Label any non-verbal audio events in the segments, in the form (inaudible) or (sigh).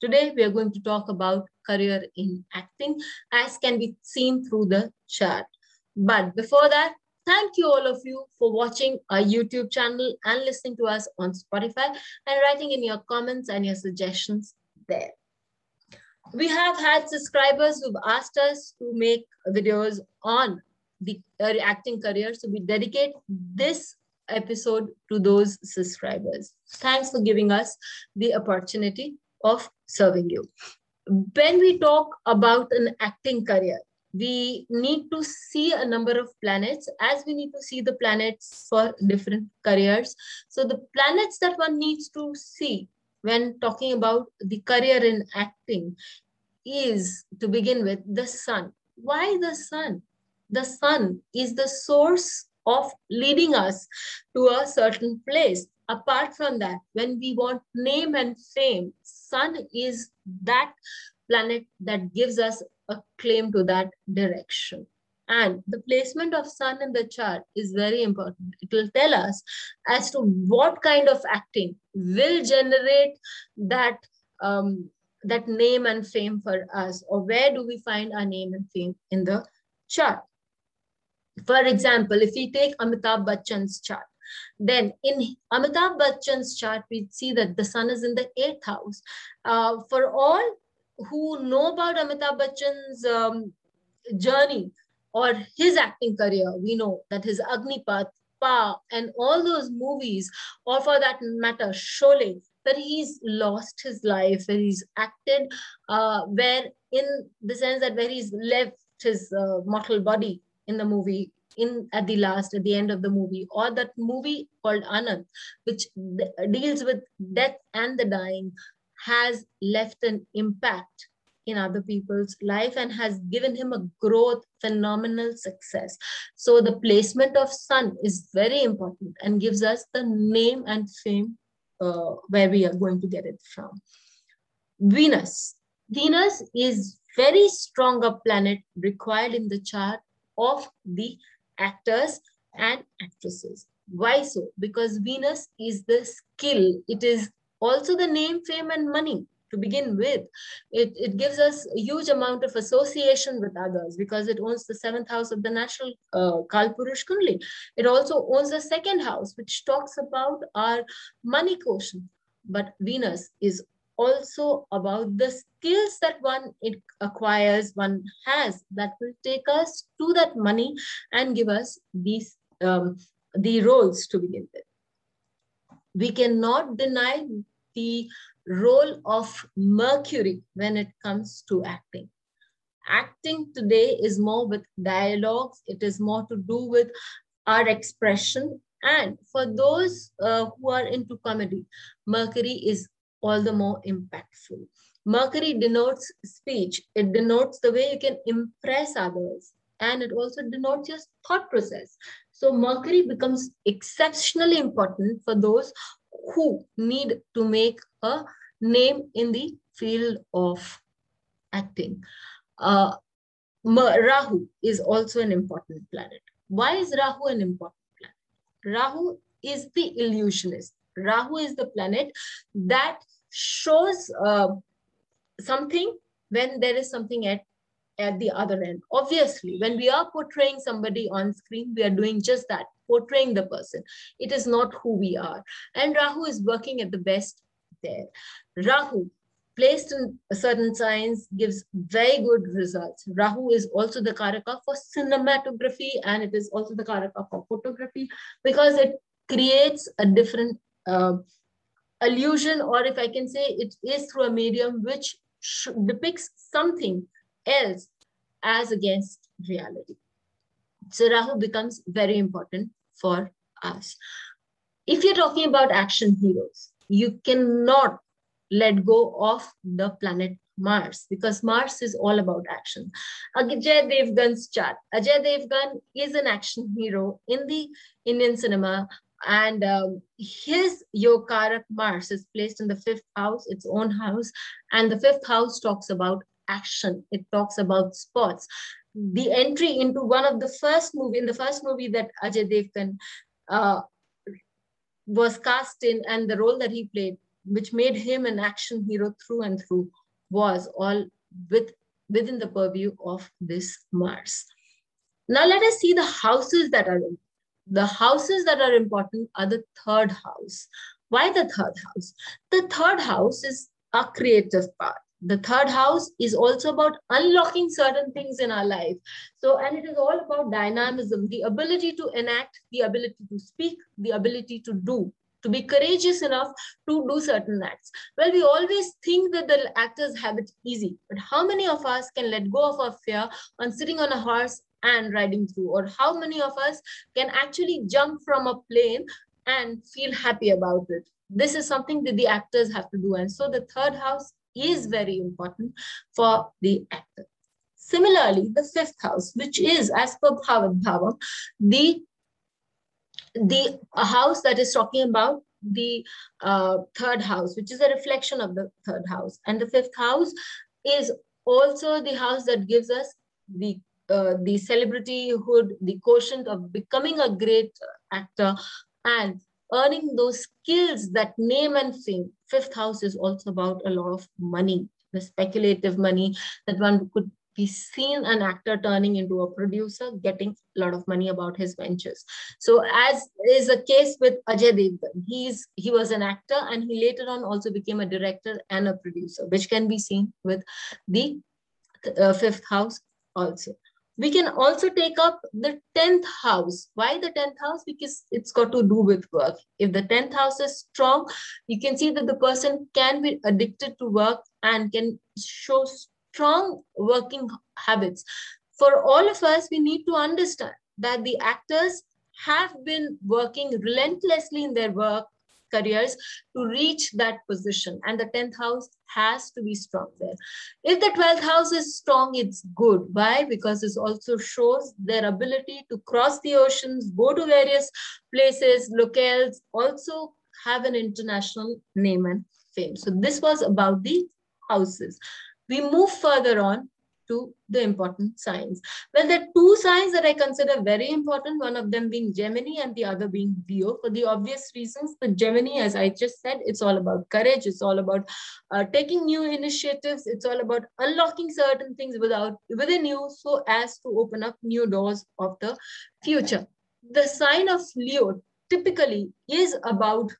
Today, we are going to talk about career in acting as can be seen through the chart. But before that, thank you all of you for watching our YouTube channel and listening to us on Spotify and writing in your comments and your suggestions there. We have had subscribers who've asked us to make videos on the acting career. So we dedicate this episode to those subscribers. Thanks for giving us the opportunity of serving you. When we talk about an acting career, we need to see a number of planets as we need to see the planets for different careers. So the planets that one needs to see when talking about the career in acting is to begin with the sun. Why the sun? The sun is the source of leading us to a certain place. Apart from that, when we want name and fame, sun is that planet that gives us a claim to that direction. And the placement of sun in the chart is very important. It will tell us as to what kind of acting will generate that, um, that name and fame for us, or where do we find our name and fame in the chart. For example, if we take Amitabh Bachchan's chart, then in Amitabh Bachchan's chart, we see that the sun is in the eighth house. Uh, for all who know about Amitabh Bachchan's um, journey or his acting career, we know that his Agnipath, Pa, and all those movies, or for that matter, Sholay, where he's lost his life, where he's acted, uh, where in the sense that where he's left his uh, mortal body in the movie in at the last at the end of the movie or that movie called anand which deals with death and the dying has left an impact in other people's life and has given him a growth phenomenal success. So the placement of sun is very important and gives us the name and fame uh, where we are going to get it from. Venus. Venus is very strong stronger planet required in the chart of the actors and actresses. Why so? Because Venus is the skill. It is also the name, fame, and money to begin with. It, it gives us a huge amount of association with others because it owns the seventh house of the national uh, Kalpurush Kundli. It also owns the second house, which talks about our money quotient. But Venus is also about the skills that one it acquires, one has that will take us to that money and give us these um, the roles to begin with. We cannot deny the role of Mercury when it comes to acting. Acting today is more with dialogues. It is more to do with our expression. And for those uh, who are into comedy, Mercury is all the more impactful. Mercury denotes speech. It denotes the way you can impress others. And it also denotes your thought process. So Mercury becomes exceptionally important for those who need to make a name in the field of acting. Uh, Rahu is also an important planet. Why is Rahu an important planet? Rahu is the illusionist. Rahu is the planet that shows uh, something when there is something at, at the other end. Obviously, when we are portraying somebody on screen, we are doing just that, portraying the person. It is not who we are. And Rahu is working at the best there. Rahu, placed in certain signs, gives very good results. Rahu is also the karaka for cinematography and it is also the karaka for photography because it creates a different uh, illusion, or if I can say it is through a medium which depicts something else as against reality. So Rahu becomes very important for us. If you're talking about action heroes, you cannot let go of the planet Mars because Mars is all about action. Ajay Devgan's chart. Ajay Devgan is an action hero in the Indian cinema and um, his Yokarak Mars is placed in the fifth house, its own house. And the fifth house talks about action. It talks about sports. The entry into one of the first movie, in the first movie that Ajay Devgan uh, was cast in and the role that he played which made him an action hero through and through, was all with within the purview of this Mars. Now let us see the houses that are the houses that are important are the third house. Why the third house? The third house is a creative part. The third house is also about unlocking certain things in our life. So, and it is all about dynamism, the ability to enact, the ability to speak, the ability to do, to be courageous enough to do certain acts. Well, we always think that the actors have it easy, but how many of us can let go of our fear on sitting on a horse and riding through? Or how many of us can actually jump from a plane and feel happy about it? This is something that the actors have to do. And so the third house is very important for the actor. Similarly, the fifth house, which is as per Bhavat Bhavam, the, the house that is talking about the uh, third house, which is a reflection of the third house. And the fifth house is also the house that gives us the uh, the celebrityhood, the quotient of becoming a great actor and earning those skills that name and fame. Fifth house is also about a lot of money, the speculative money that one could be seen an actor turning into a producer, getting a lot of money about his ventures. So as is the case with Ajay Devgan, he's, he was an actor and he later on also became a director and a producer, which can be seen with the uh, fifth house also. We can also take up the 10th house. Why the 10th house? Because it's got to do with work. If the 10th house is strong, you can see that the person can be addicted to work and can show strong working habits. For all of us, we need to understand that the actors have been working relentlessly in their work careers to reach that position. And the 10th house has to be strong there. If the 12th house is strong, it's good. Why? Because this also shows their ability to cross the oceans, go to various places, locales, also have an international name and fame. So this was about the houses. We move further on to the important signs. Well, there are two signs that I consider very important, one of them being Gemini and the other being Leo. For the obvious reasons, the Gemini, as I just said, it's all about courage. It's all about uh, taking new initiatives. It's all about unlocking certain things without within you so as to open up new doors of the future. The sign of Leo typically is about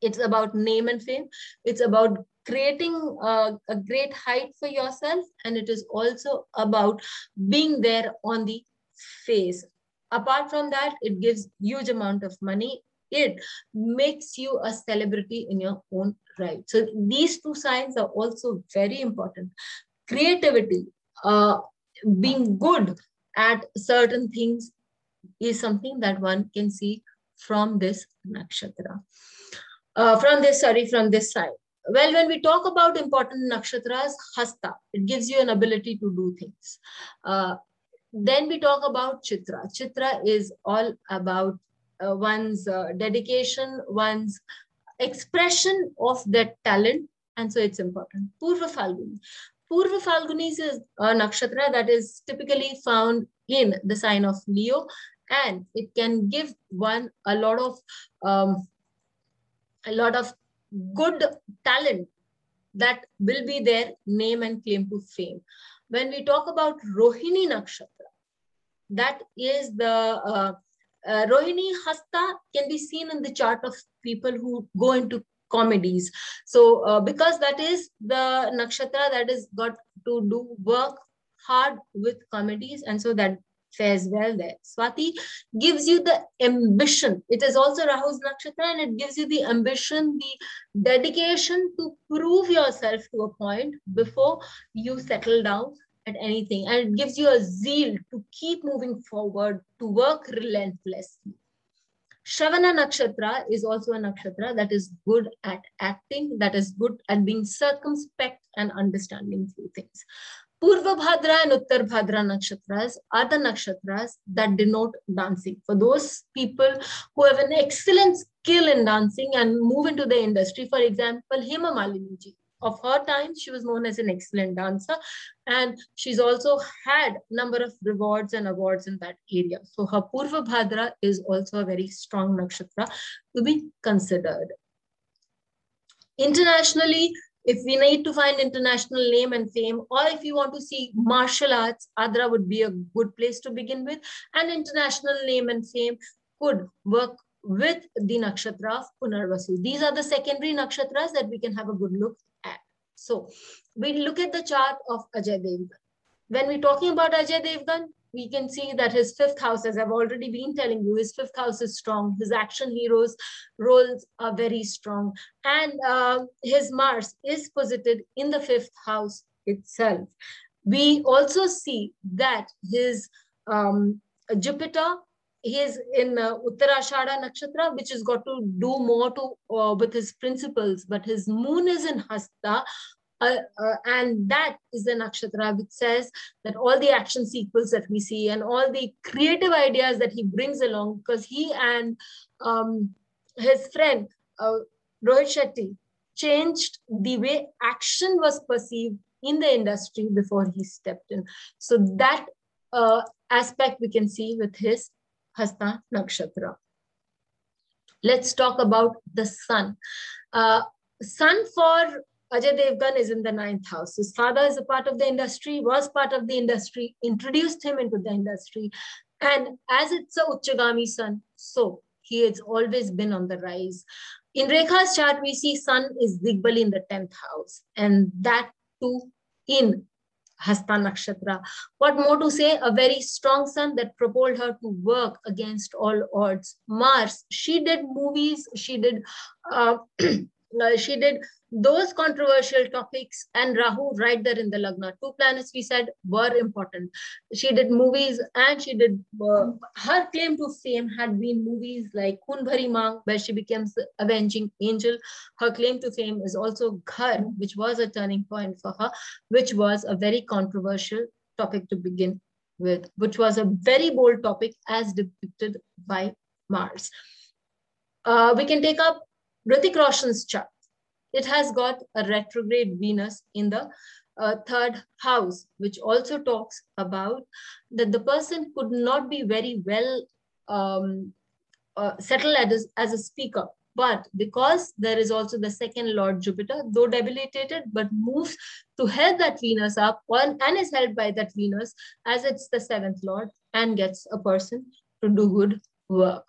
it's about name and fame. It's about creating a, a great height for yourself and it is also about being there on the face. Apart from that it gives huge amount of money. It makes you a celebrity in your own right. So these two signs are also very important. Creativity uh, being good at certain things is something that one can see from this nakshatra. Uh, from this sorry from this side well, when we talk about important nakshatras, hasta, it gives you an ability to do things. Uh, then we talk about chitra. Chitra is all about uh, one's uh, dedication, one's expression of that talent. And so it's important. Purva Falguni. Purva Falguni is a nakshatra that is typically found in the sign of Leo. And it can give one a lot of um, a lot of good talent that will be their name and claim to fame. When we talk about Rohini Nakshatra, that is the uh, uh, Rohini Hasta can be seen in the chart of people who go into comedies. So uh, because that is the nakshatra that is got to do work hard with comedies and so that fares well there. Swati gives you the ambition. It is also Rahu's nakshatra and it gives you the ambition, the dedication to prove yourself to a point before you settle down at anything. And it gives you a zeal to keep moving forward, to work relentlessly. Shravana Nakshatra is also a nakshatra that is good at acting, that is good at being circumspect and understanding few things. Purva Bhadra and Uttar Bhadra nakshatras are the nakshatras that denote dancing. For those people who have an excellent skill in dancing and move into the industry, for example, Hema Malini ji. Of her time, she was known as an excellent dancer, and she's also had number of rewards and awards in that area. So her Purva Bhadra is also a very strong nakshatra to be considered. Internationally, if we need to find international name and fame, or if you want to see martial arts, Adra would be a good place to begin with. And international name and fame could work with the nakshatra of Punarvasu. These are the secondary nakshatras that we can have a good look at. So we look at the chart of Ajay Devgan. When we're talking about Ajay Devgan, we can see that his fifth house, as I've already been telling you, his fifth house is strong. His action heroes roles are very strong. And uh, his Mars is posited in the fifth house itself. We also see that his um, Jupiter he is in uh, Uttarashada Nakshatra, which has got to do more to uh, with his principles, but his moon is in Hasta, uh, uh, and that is the nakshatra which says that all the action sequels that we see and all the creative ideas that he brings along, because he and um, his friend uh, Rohit Shetty changed the way action was perceived in the industry before he stepped in. So that uh, aspect we can see with his Hasta Nakshatra. Let's talk about the sun. Uh, sun for Ajay Devgan is in the ninth house. His father is a part of the industry, was part of the industry, introduced him into the industry. And as it's a Uchchagami sun, so he has always been on the rise. In Rekha's chart, we see sun is Digbali in the 10th house, and that too in Hasta Nakshatra. What more to say? A very strong sun that propelled her to work against all odds. Mars, she did movies, she did uh, (clears throat) she did those controversial topics and Rahu right there in the Lagna. Two planets we said were important. She did movies and she did, uh, her claim to fame had been movies like Khoon Bhari Maang, where she becomes the avenging angel. Her claim to fame is also Ghar, which was a turning point for her, which was a very controversial topic to begin with, which was a very bold topic as depicted by Mars. Uh, we can take up Hrithik Roshan's chart. It has got a retrograde Venus in the uh, third house, which also talks about that the person could not be very well um, uh, settled as, as a speaker. But because there is also the second Lord Jupiter, though debilitated, but moves to help that Venus up and is helped by that Venus as it's the seventh Lord and gets a person to do good work.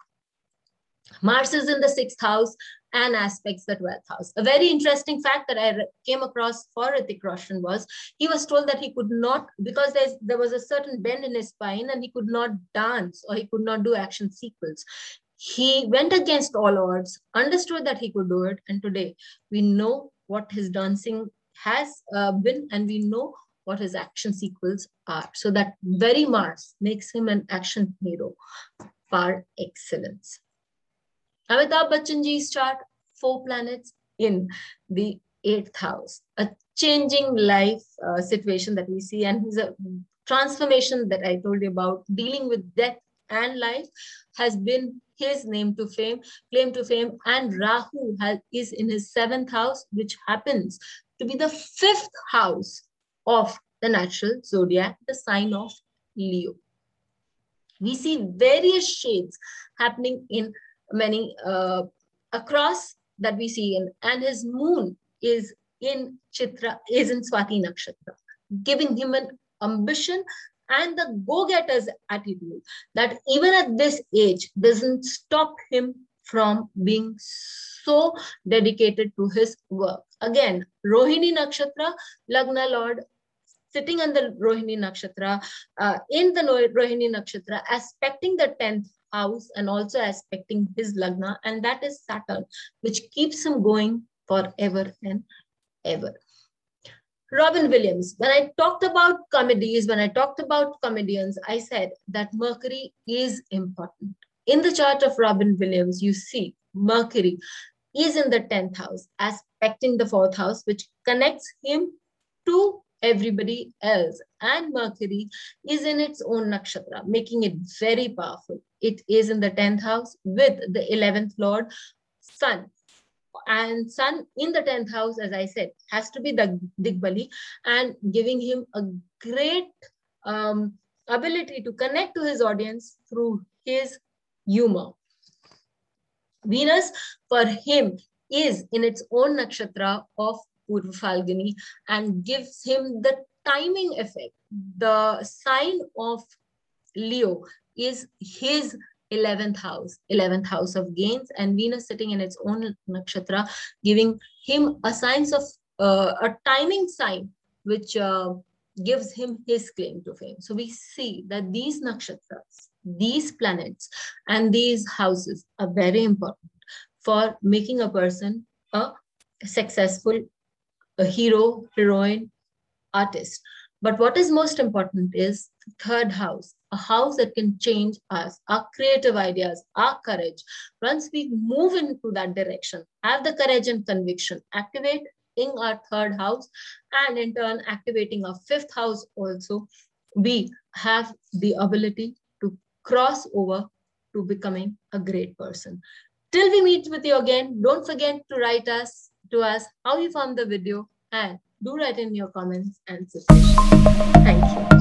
Mars is in the sixth house and aspects the 12th house. A very interesting fact that I came across for Hrithik Roshan was he was told that he could not, because there was a certain bend in his spine and he could not dance or he could not do action sequels. He went against all odds, understood that he could do it. And today we know what his dancing has uh, been and we know what his action sequels are. So that very Mars makes him an action hero par excellence. Amitabh Bachchan ji's chart, four planets in the eighth house, a changing life uh, situation that we see, and his a transformation that I told you about, dealing with death and life, has been his name to fame, claim to fame, and Rahu has, is in his seventh house, which happens to be the fifth house of the natural zodiac, the sign of Leo. We see various shades happening in many uh, across that we see in, and his moon is in Chitra, is in Swati Nakshatra, giving him an ambition and the go-getter's attitude that even at this age doesn't stop him from being so dedicated to his work. Again, Rohini Nakshatra, Lagna Lord, sitting on the Rohini Nakshatra, uh, in the Rohini Nakshatra, aspecting the 10th house and also aspecting his lagna, and that is Saturn, which keeps him going forever and ever. Robin Williams, when I talked about comedies, when I talked about comedians, I said that Mercury is important. In the chart of Robin Williams, you see Mercury is in the 10th house, aspecting the fourth house, which connects him to everybody else. And Mercury is in its own nakshatra, making it very powerful. It is in the 10th house with the 11th Lord, Sun. And Sun in the 10th house, as I said, has to be the Digbali and giving him a great um, ability to connect to his audience through his humor. Venus, for him, is in its own nakshatra of Falguni and gives him the timing effect. The sign of Leo is his 11th house, 11th house of gains, and Venus sitting in its own nakshatra, giving him a signs of uh, a timing sign, which uh, gives him his claim to fame. So we see that these nakshatras, these planets, and these houses are very important for making a person a successful a hero, heroine, artist. But what is most important is third house, a house that can change us, our creative ideas, our courage. Once we move into that direction, have the courage and conviction, activate in our third house, and in turn, activating our fifth house also, we have the ability to cross over to becoming a great person. Till we meet with you again, don't forget to write us to us how you found the video and do write in your comments and suggestions. Thank you.